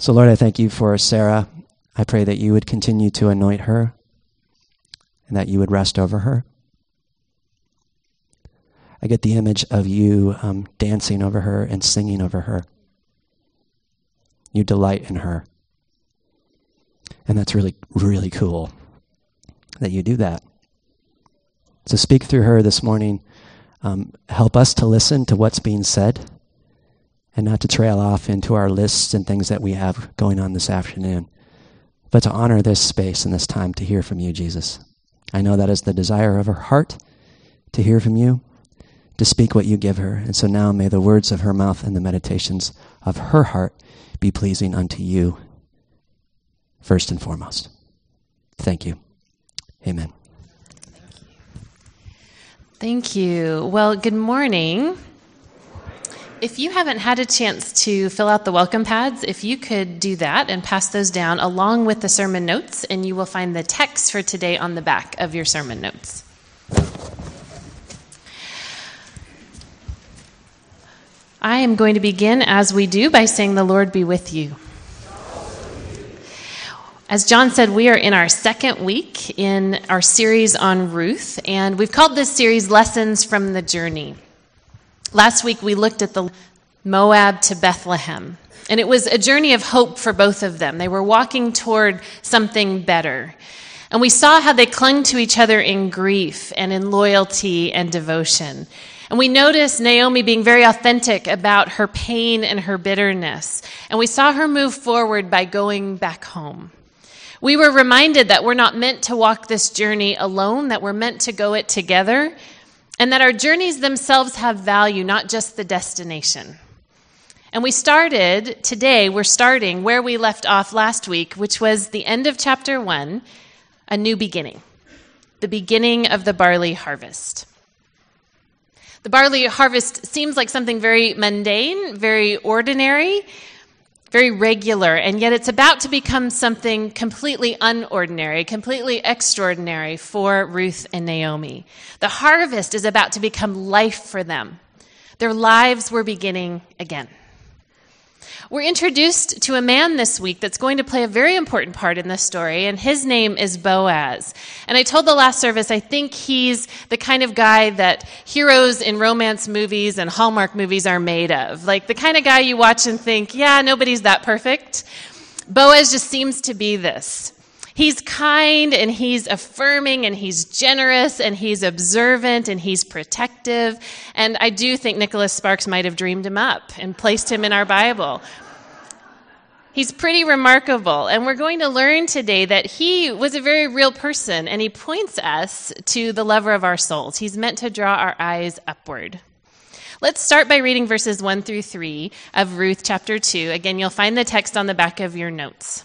So, Lord, I thank you for Sarah. I pray that you would continue to anoint her and that you would rest over her. I get the image of you um, dancing over her and singing over her. You delight in her. And that's really, really cool that you do that. So speak through her this morning. Um, help us to listen to what's being said and not to trail off into our lists and things that we have going on this afternoon, but to honor this space and this time to hear from you, Jesus. I know that is the desire of her heart to hear from you, to speak what you give her. And so now may the words of her mouth and the meditations of her heart be pleasing unto you, first and foremost. Thank you. Amen. Thank you. Well, good morning. If you haven't had a chance to fill out the welcome pads, if you could do that and pass those down along with the sermon notes, and you will find the text for today on the back of your sermon notes. I am going to begin, as we do, by saying, The Lord be with you. As John said, we are in our second week in our series on Ruth, and we've called this series Lessons from the Journey. Last week we looked at the Moab to Bethlehem, and it was a journey of hope for both of them. They were walking toward something better. And we saw how they clung to each other in grief and in loyalty and devotion. And we noticed Naomi being very authentic about her pain and her bitterness. And we saw her move forward by going back home. We were reminded that we're not meant to walk this journey alone, that we're meant to go it together, and that our journeys themselves have value, not just the destination. And we started today, we're starting where we left off last week, which was the end of chapter one, a new beginning, the beginning of the barley harvest. The barley harvest seems like something very mundane, very ordinary, very regular, and yet it's about to become something completely unordinary, completely extraordinary for Ruth and Naomi. The harvest is about to become life for them. Their lives were beginning again. We're introduced to a man this week that's going to play a very important part in this story, and his name is Boaz. And I told the last service, I think he's the kind of guy that heroes in romance movies and Hallmark movies are made of. Like the kind of guy you watch and think, yeah, nobody's that perfect. Boaz just seems to be this. He's kind and he's affirming and he's generous and he's observant and he's protective. And I do think Nicholas Sparks might have dreamed him up and placed him in our Bible. He's pretty remarkable, and we're going to learn today that he was a very real person, and he points us to the lover of our souls. He's meant to draw our eyes upward. Let's start by reading verses 1 through 3 of Ruth chapter 2. Again, you'll find the text on the back of your notes.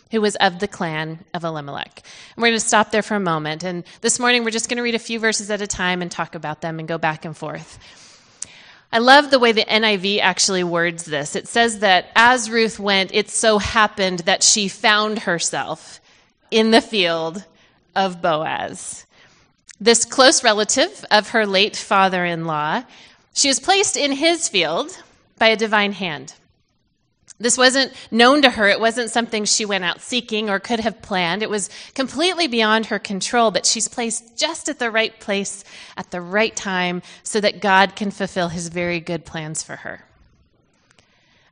who was of the clan of Elimelech. And we're going to stop there for a moment. And this morning, we're just going to read a few verses at a time and talk about them and go back and forth. I love the way the NIV actually words this. It says that as Ruth went, it so happened that she found herself in the field of Boaz. This close relative of her late father in law, she was placed in his field by a divine hand. This wasn't known to her. It wasn't something she went out seeking or could have planned. It was completely beyond her control, but she's placed just at the right place at the right time so that God can fulfill his very good plans for her.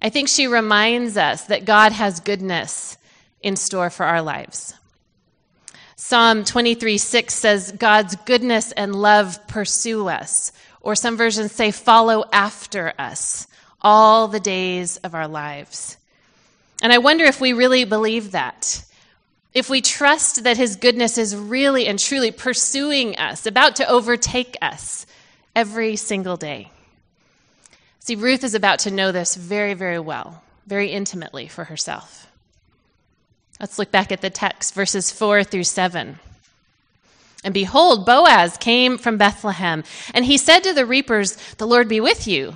I think she reminds us that God has goodness in store for our lives. Psalm 23 6 says, God's goodness and love pursue us, or some versions say, follow after us all the days of our lives. And I wonder if we really believe that. If we trust that His goodness is really and truly pursuing us, about to overtake us every single day. See, Ruth is about to know this very, very well, very intimately for herself. Let's look back at the text, verses 4 through 7. And behold, Boaz came from Bethlehem, and he said to the reapers, The Lord be with you.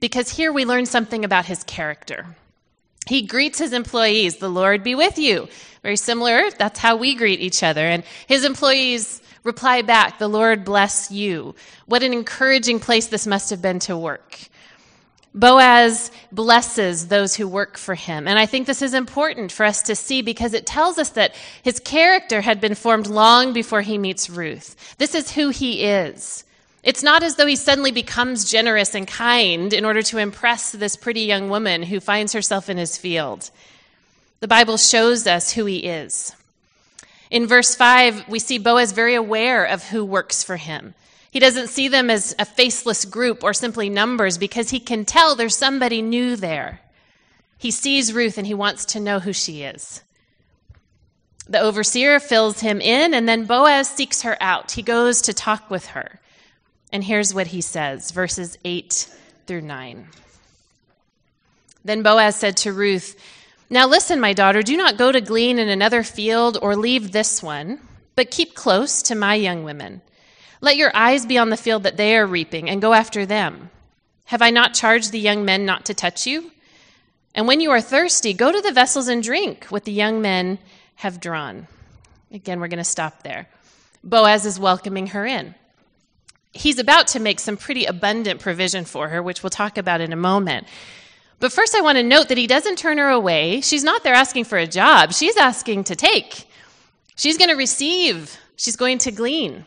Because here we learn something about his character. He greets his employees, the Lord be with you. Very similar, that's how we greet each other. And his employees reply back, the Lord bless you. What an encouraging place this must have been to work. Boaz blesses those who work for him. And I think this is important for us to see because it tells us that his character had been formed long before he meets Ruth. This is who he is. It's not as though he suddenly becomes generous and kind in order to impress this pretty young woman who finds herself in his field. The Bible shows us who he is. In verse 5, we see Boaz very aware of who works for him. He doesn't see them as a faceless group or simply numbers because he can tell there's somebody new there. He sees Ruth and he wants to know who she is. The overseer fills him in, and then Boaz seeks her out. He goes to talk with her. And here's what he says verses 8 through 9. Then Boaz said to Ruth, Now listen, my daughter, do not go to glean in another field or leave this one, but keep close to my young women. Let your eyes be on the field that they are reaping, and go after them. Have I not charged the young men not to touch you? And when you are thirsty, go to the vessels and drink what the young men have drawn. Again, we're going to stop there. Boaz is welcoming her in he's about to make some pretty abundant provision for her, which we'll talk about in a moment. But first, I want to note that he doesn't turn her away. She's not there asking for a job, she's asking to take. She's going to receive, she's going to glean.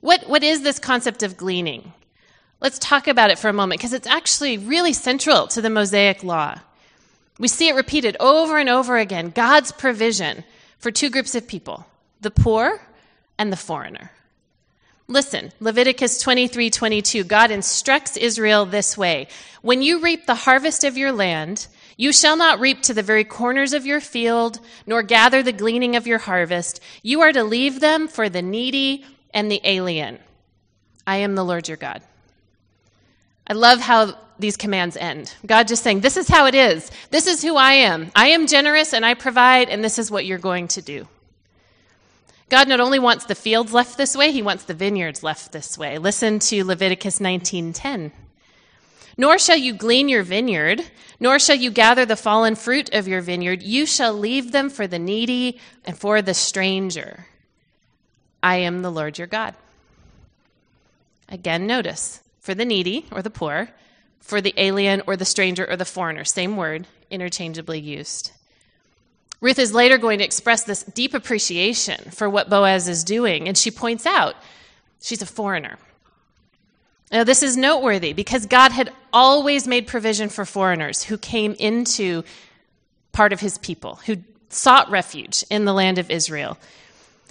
What, what is this concept of gleaning? Let's talk about it for a moment because it's actually really central to the Mosaic law. We see it repeated over and over again God's provision for two groups of people the poor and the foreigner. Listen, Leviticus 23 22, God instructs Israel this way When you reap the harvest of your land, you shall not reap to the very corners of your field, nor gather the gleaning of your harvest. You are to leave them for the needy and the alien. I am the Lord your God. I love how these commands end. God just saying, This is how it is. This is who I am. I am generous and I provide, and this is what you're going to do. God not only wants the fields left this way, he wants the vineyards left this way. Listen to Leviticus 19:10. Nor shall you glean your vineyard, nor shall you gather the fallen fruit of your vineyard. You shall leave them for the needy and for the stranger. I am the Lord your God. Again, notice for the needy or the poor, for the alien or the stranger or the foreigner, same word, interchangeably used. Ruth is later going to express this deep appreciation for what Boaz is doing, and she points out she's a foreigner. Now, this is noteworthy because God had always made provision for foreigners who came into part of his people, who sought refuge in the land of Israel.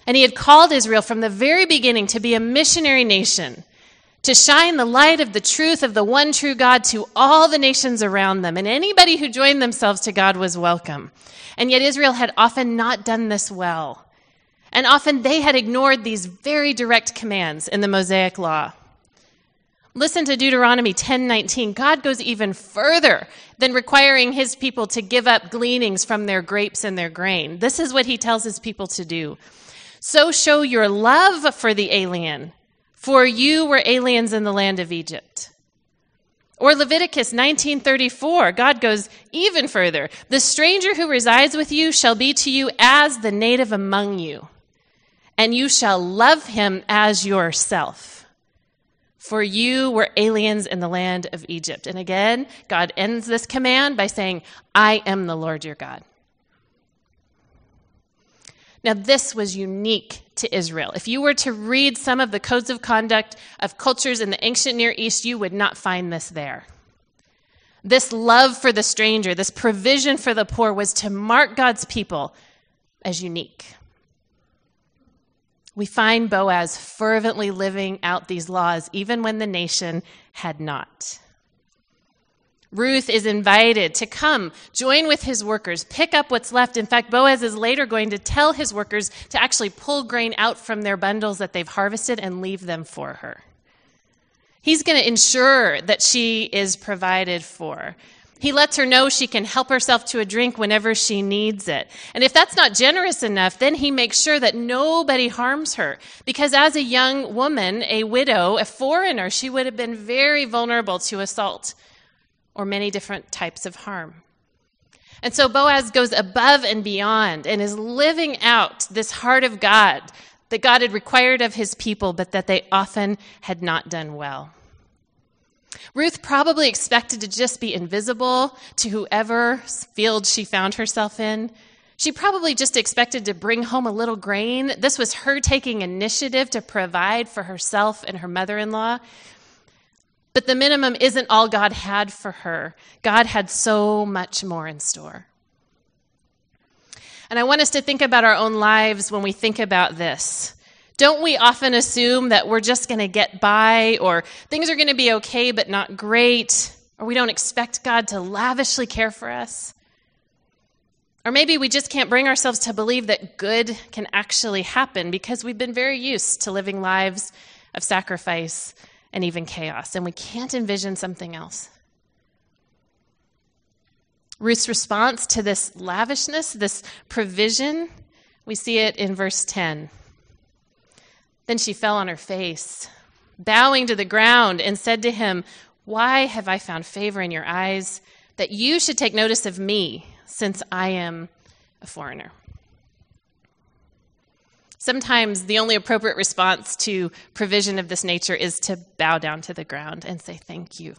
And he had called Israel from the very beginning to be a missionary nation, to shine the light of the truth of the one true God to all the nations around them. And anybody who joined themselves to God was welcome. And yet Israel had often not done this well. And often they had ignored these very direct commands in the Mosaic law. Listen to Deuteronomy 10:19. God goes even further than requiring his people to give up gleanings from their grapes and their grain. This is what he tells his people to do. So show your love for the alien, for you were aliens in the land of Egypt. Or Leviticus 19:34, God goes even further. The stranger who resides with you shall be to you as the native among you, and you shall love him as yourself. For you were aliens in the land of Egypt. And again, God ends this command by saying, I am the Lord your God. Now, this was unique to Israel. If you were to read some of the codes of conduct of cultures in the ancient Near East, you would not find this there. This love for the stranger, this provision for the poor, was to mark God's people as unique. we find Boaz fervently living out these laws, even when the nation had not. Ruth is invited to come, join with his workers, pick up what's left. In fact, Boaz is later going to tell his workers to actually pull grain out from their bundles that they've harvested and leave them for her. He's going to ensure that she is provided for. He lets her know she can help herself to a drink whenever she needs it. And if that's not generous enough, then he makes sure that nobody harms her. Because as a young woman, a widow, a foreigner, she would have been very vulnerable to assault or many different types of harm. And so Boaz goes above and beyond and is living out this heart of God that God had required of his people, but that they often had not done well. Ruth probably expected to just be invisible to whoever field she found herself in. She probably just expected to bring home a little grain. This was her taking initiative to provide for herself and her mother in law. But the minimum isn't all God had for her. God had so much more in store. And I want us to think about our own lives when we think about this. Don't we often assume that we're just going to get by, or things are going to be okay but not great, or we don't expect God to lavishly care for us? Or maybe we just can't bring ourselves to believe that good can actually happen because we've been very used to living lives of sacrifice and even chaos, and we can't envision something else. Ruth's response to this lavishness, this provision, we see it in verse 10. Then she fell on her face, bowing to the ground, and said to him, Why have I found favor in your eyes that you should take notice of me, since I am a foreigner? Sometimes the only appropriate response to provision of this nature is to bow down to the ground and say, Thank you.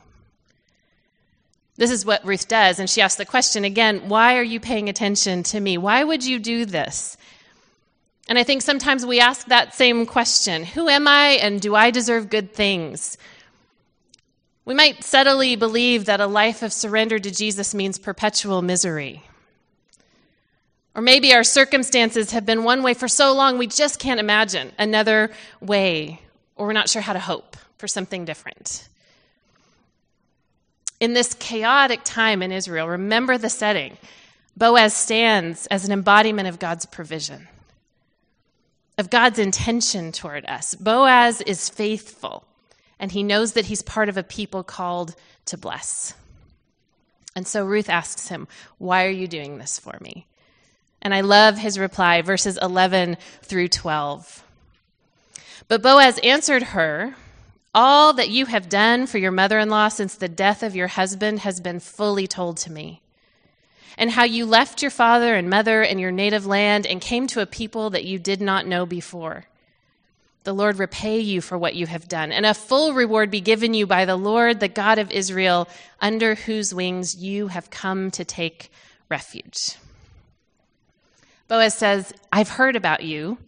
This is what Ruth does. And she asks the question again why are you paying attention to me? Why would you do this? And I think sometimes we ask that same question Who am I and do I deserve good things? We might subtly believe that a life of surrender to Jesus means perpetual misery. Or maybe our circumstances have been one way for so long we just can't imagine another way, or we're not sure how to hope for something different. In this chaotic time in Israel, remember the setting. Boaz stands as an embodiment of God's provision, of God's intention toward us. Boaz is faithful, and he knows that he's part of a people called to bless. And so Ruth asks him, Why are you doing this for me? And I love his reply, verses 11 through 12. But Boaz answered her, All that you have done for your mother in law since the death of your husband has been fully told to me. And how you left your father and mother and your native land and came to a people that you did not know before. The Lord repay you for what you have done, and a full reward be given you by the Lord, the God of Israel, under whose wings you have come to take refuge. Boaz says, I've heard about you.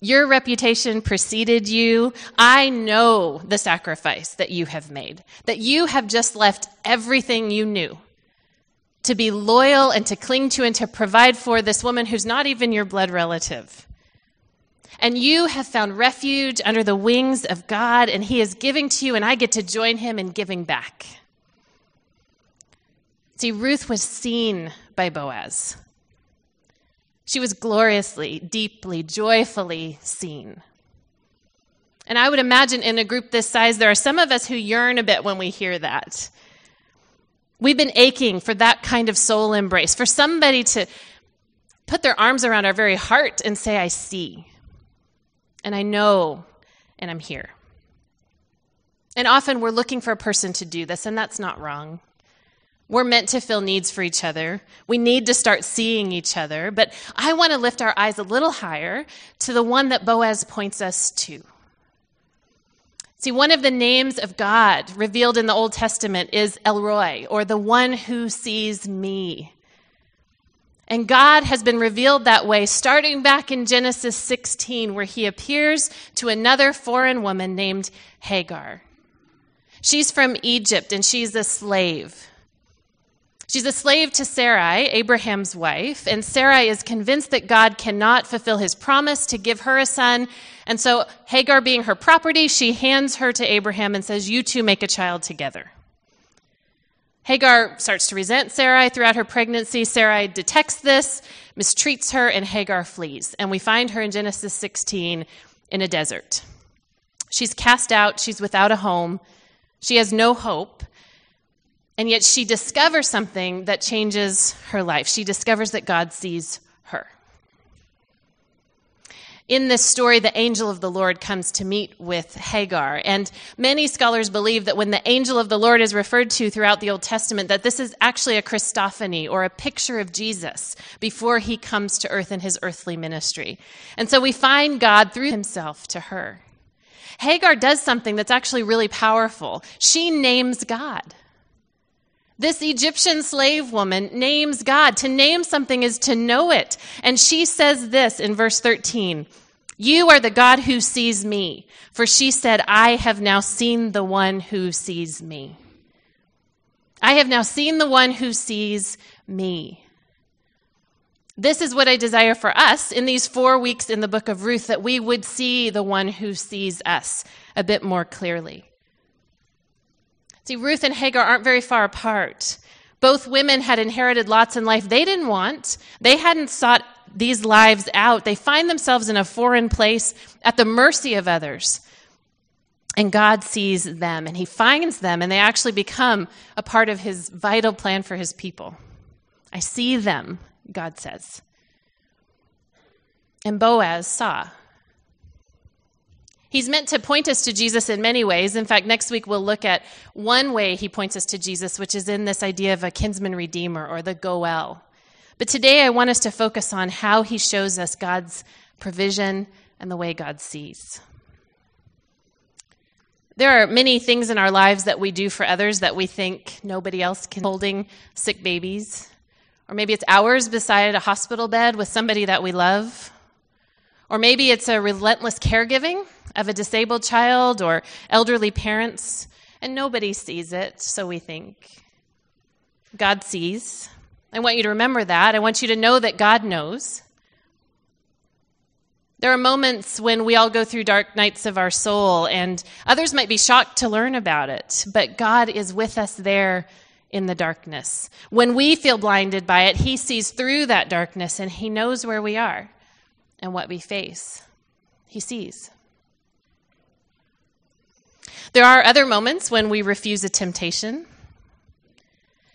Your reputation preceded you. I know the sacrifice that you have made, that you have just left everything you knew to be loyal and to cling to and to provide for this woman who's not even your blood relative. And you have found refuge under the wings of God, and He is giving to you, and I get to join Him in giving back. See, Ruth was seen by Boaz. She was gloriously, deeply, joyfully seen. And I would imagine in a group this size, there are some of us who yearn a bit when we hear that. We've been aching for that kind of soul embrace, for somebody to put their arms around our very heart and say, I see, and I know, and I'm here. And often we're looking for a person to do this, and that's not wrong. We're meant to fill needs for each other. We need to start seeing each other. But I want to lift our eyes a little higher to the one that Boaz points us to. See, one of the names of God revealed in the Old Testament is El Roi, or the one who sees me. And God has been revealed that way starting back in Genesis 16, where he appears to another foreign woman named Hagar. She's from Egypt and she's a slave. She's a slave to Sarai, Abraham's wife, and Sarai is convinced that God cannot fulfill his promise to give her a son. And so, Hagar being her property, she hands her to Abraham and says, You two make a child together. Hagar starts to resent Sarai throughout her pregnancy. Sarai detects this, mistreats her, and Hagar flees. And we find her in Genesis 16 in a desert. She's cast out, she's without a home, she has no hope. And yet she discovers something that changes her life. She discovers that God sees her. In this story, the angel of the Lord comes to meet with Hagar. And many scholars believe that when the angel of the Lord is referred to throughout the Old Testament, that this is actually a Christophany or a picture of Jesus before he comes to earth in his earthly ministry. And so we find God through himself to her. Hagar does something that's actually really powerful. She names God. This Egyptian slave woman names God. To name something is to know it. And she says this in verse 13 You are the God who sees me. For she said, I have now seen the one who sees me. I have now seen the one who sees me. This is what I desire for us in these four weeks in the book of Ruth that we would see the one who sees us a bit more clearly. See, Ruth and Hagar aren't very far apart. Both women had inherited lots in life they didn't want. They hadn't sought these lives out. They find themselves in a foreign place at the mercy of others. And God sees them and He finds them, and they actually become a part of His vital plan for His people. I see them, God says. And Boaz saw. He's meant to point us to Jesus in many ways. In fact, next week we'll look at one way he points us to Jesus, which is in this idea of a kinsman redeemer or the Goel. But today I want us to focus on how he shows us God's provision and the way God sees. There are many things in our lives that we do for others that we think nobody else can. Holding sick babies, or maybe it's hours beside a hospital bed with somebody that we love, or maybe it's a relentless caregiving of a disabled child or elderly parents, and nobody sees it, so we think. God sees. I want you to remember that. I want you to know that God knows. There are moments when we all go through dark nights of our soul, and others might be shocked to learn about it, but God is with us there in the darkness. When we feel blinded by it, He sees through that darkness and He knows where we are and what we face. He sees. There are other moments when we refuse a temptation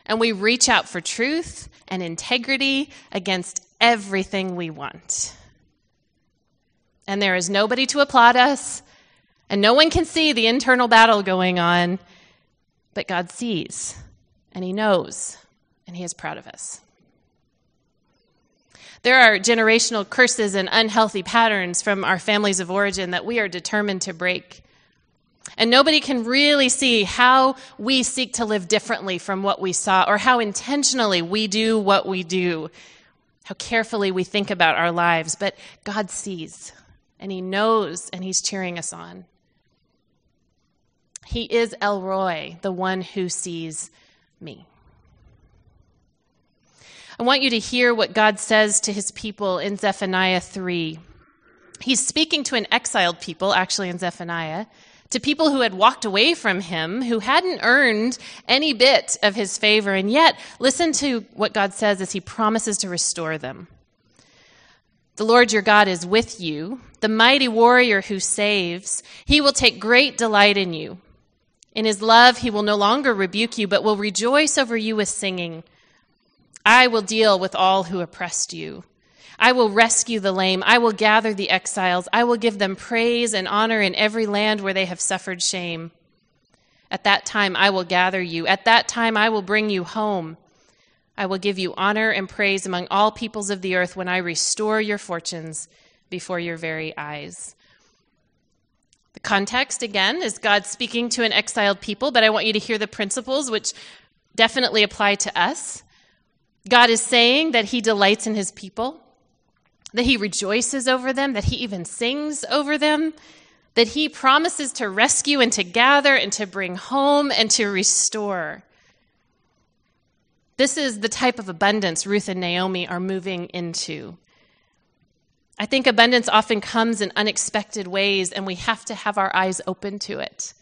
and we reach out for truth and integrity against everything we want. And there is nobody to applaud us, and no one can see the internal battle going on, but God sees, and He knows, and He is proud of us. There are generational curses and unhealthy patterns from our families of origin that we are determined to break. And nobody can really see how we seek to live differently from what we saw or how intentionally we do what we do, how carefully we think about our lives. But God sees and He knows and He's cheering us on. He is El Roi, the one who sees me. I want you to hear what God says to his people in Zephaniah 3. He's speaking to an exiled people, actually, in Zephaniah, to people who had walked away from him, who hadn't earned any bit of his favor, and yet listen to what God says as he promises to restore them. The Lord your God is with you, the mighty warrior who saves. He will take great delight in you. In his love, he will no longer rebuke you, but will rejoice over you with singing. I will deal with all who oppressed you. I will rescue the lame. I will gather the exiles. I will give them praise and honor in every land where they have suffered shame. At that time, I will gather you. At that time, I will bring you home. I will give you honor and praise among all peoples of the earth when I restore your fortunes before your very eyes. The context, again, is God speaking to an exiled people, but I want you to hear the principles which definitely apply to us. God is saying that he delights in his people, that he rejoices over them, that he even sings over them, that he promises to rescue and to gather and to bring home and to restore. This is the type of abundance Ruth and Naomi are moving into. I think abundance often comes in unexpected ways, and we have to have our eyes open to it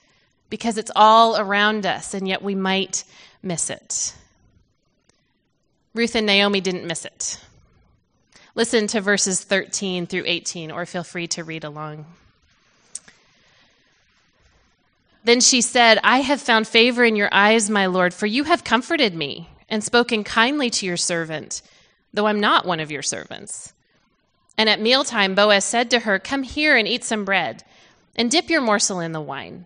because it's all around us, and yet we might miss it. Ruth and Naomi didn't miss it. Listen to verses 13 through 18, or feel free to read along. Then she said, I have found favor in your eyes, my Lord, for you have comforted me and spoken kindly to your servant, though I'm not one of your servants. And at mealtime, Boaz said to her, Come here and eat some bread, and dip your morsel in the wine.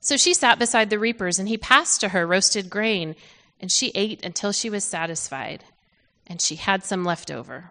So she sat beside the reapers, and he passed to her roasted grain, and she ate until she was satisfied, and she had some left over.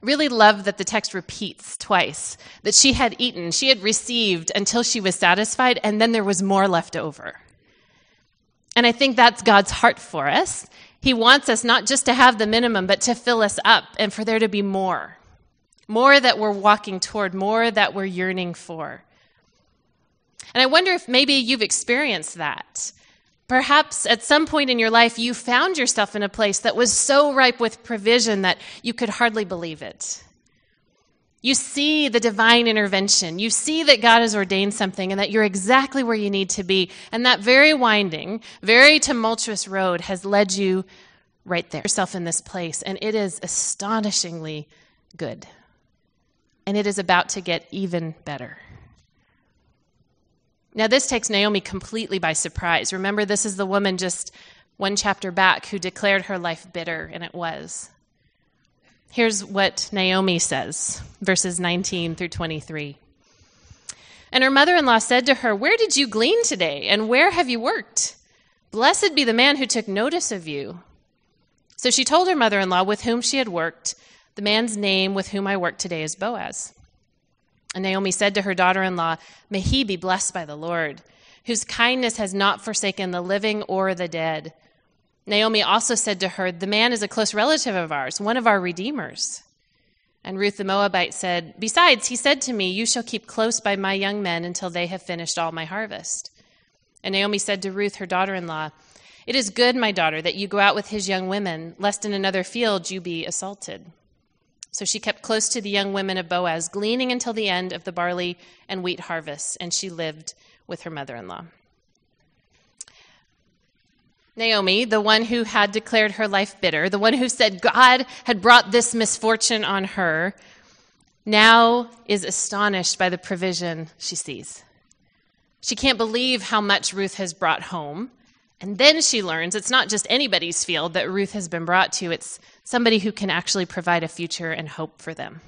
Really love that the text repeats twice that she had eaten, she had received until she was satisfied, and then there was more left over. And I think that's God's heart for us. He wants us not just to have the minimum, but to fill us up and for there to be more. More that we're walking toward, more that we're yearning for. And I wonder if maybe you've experienced that. Perhaps at some point in your life, you found yourself in a place that was so ripe with provision that you could hardly believe it. You see the divine intervention. You see that God has ordained something and that you're exactly where you need to be. And that very winding, very tumultuous road has led you right there, yourself in this place. And it is astonishingly good. And it is about to get even better. Now, this takes Naomi completely by surprise. Remember, this is the woman just one chapter back who declared her life bitter, and it was. Here's what Naomi says, verses 19 through 23. And her mother in law said to her, Where did you glean today, and where have you worked? Blessed be the man who took notice of you. So she told her mother in law with whom she had worked, The man's name with whom I work today is Boaz. And Naomi said to her daughter in law, May he be blessed by the Lord, whose kindness has not forsaken the living or the dead. Naomi also said to her, The man is a close relative of ours, one of our redeemers. And Ruth the Moabite said, Besides, he said to me, You shall keep close by my young men until they have finished all my harvest. And Naomi said to Ruth, her daughter in law, It is good, my daughter, that you go out with his young women, lest in another field you be assaulted. So she kept close to the young women of Boaz, gleaning until the end of the barley and wheat harvests, and she lived with her mother in law. Naomi, the one who had declared her life bitter, the one who said God had brought this misfortune on her, now is astonished by the provision she sees. She can't believe how much Ruth has brought home. And then she learns it's not just anybody's field that Ruth has been brought to, it's somebody who can actually provide a future and hope for them.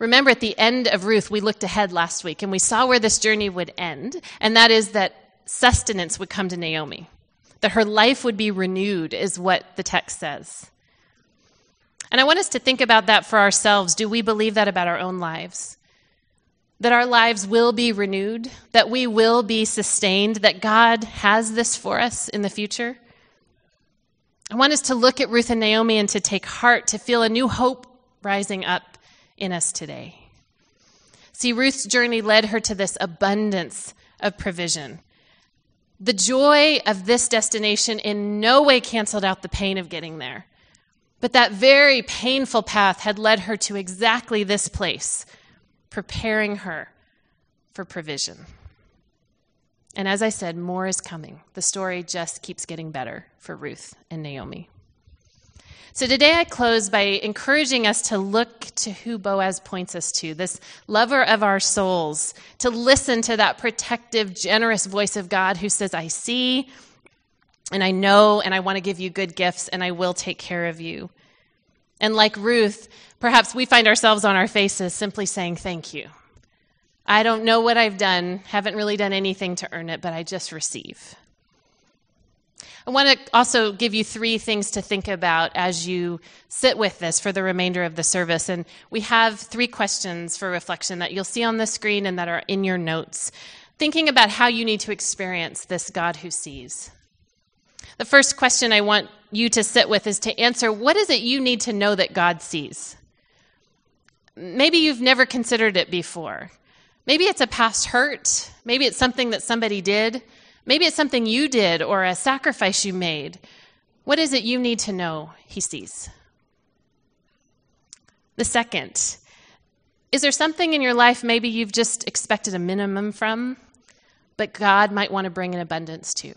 Remember, at the end of Ruth, we looked ahead last week and we saw where this journey would end, and that is that sustenance would come to Naomi, that her life would be renewed, is what the text says. And I want us to think about that for ourselves. Do we believe that about our own lives? that our lives will be renewed, that we will be sustained, that God has this for us in the future. I want us to look at Ruth and Naomi and to take heart, to feel a new hope rising up in us today. See, Ruth's journey led her to this abundance of provision. The joy of this destination in no way canceled out the pain of getting there. But that very painful path had led her to exactly this place preparing her for provision. And as I said, more is coming. The story just keeps getting better for Ruth and Naomi. So today I close by encouraging us to look to who Boaz points us to, this lover of our souls, to listen to that protective, generous voice of God who says, I see and I know and I want to give you good gifts and I will take care of you. And like Ruth, perhaps we find ourselves on our faces simply saying, Thank you. I don't know what I've done, haven't really done anything to earn it, but I just receive. I want to also give you three things to think about as you sit with this for the remainder of the service. And we have three questions for reflection that you'll see on the screen and that are in your notes, thinking about how you need to experience this God who sees. The first question I want you to sit with is to answer what is it you need to know that God sees? Maybe you've never considered it before. Maybe it's a past hurt. Maybe it's something that somebody did. Maybe it's something you did or a sacrifice you made. What is it you need to know he sees? The second, is there something in your life maybe you've just expected a minimum from, but God might want to bring an abundance to?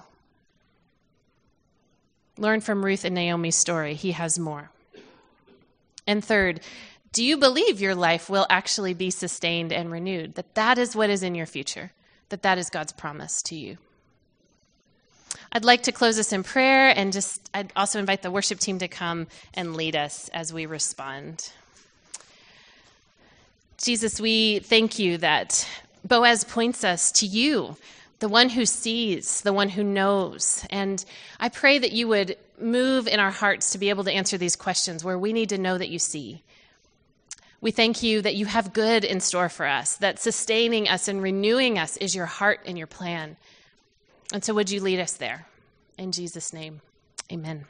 Learn from Ruth and Naomi's story. He has more. And third, do you believe your life will actually be sustained and renewed? That that is what is in your future? That that is God's promise to you? I'd like to close us in prayer and just I'd also invite the worship team to come and lead us as we respond. Jesus, we thank you that Boaz points us to you, the one who sees, the one who knows. And I pray that you would move in our hearts to be able to answer these questions where we need to know that you see. We thank you that you have good in store for us, that sustaining us and renewing us is your heart and your plan. And so, would you lead us there? In Jesus' name, amen.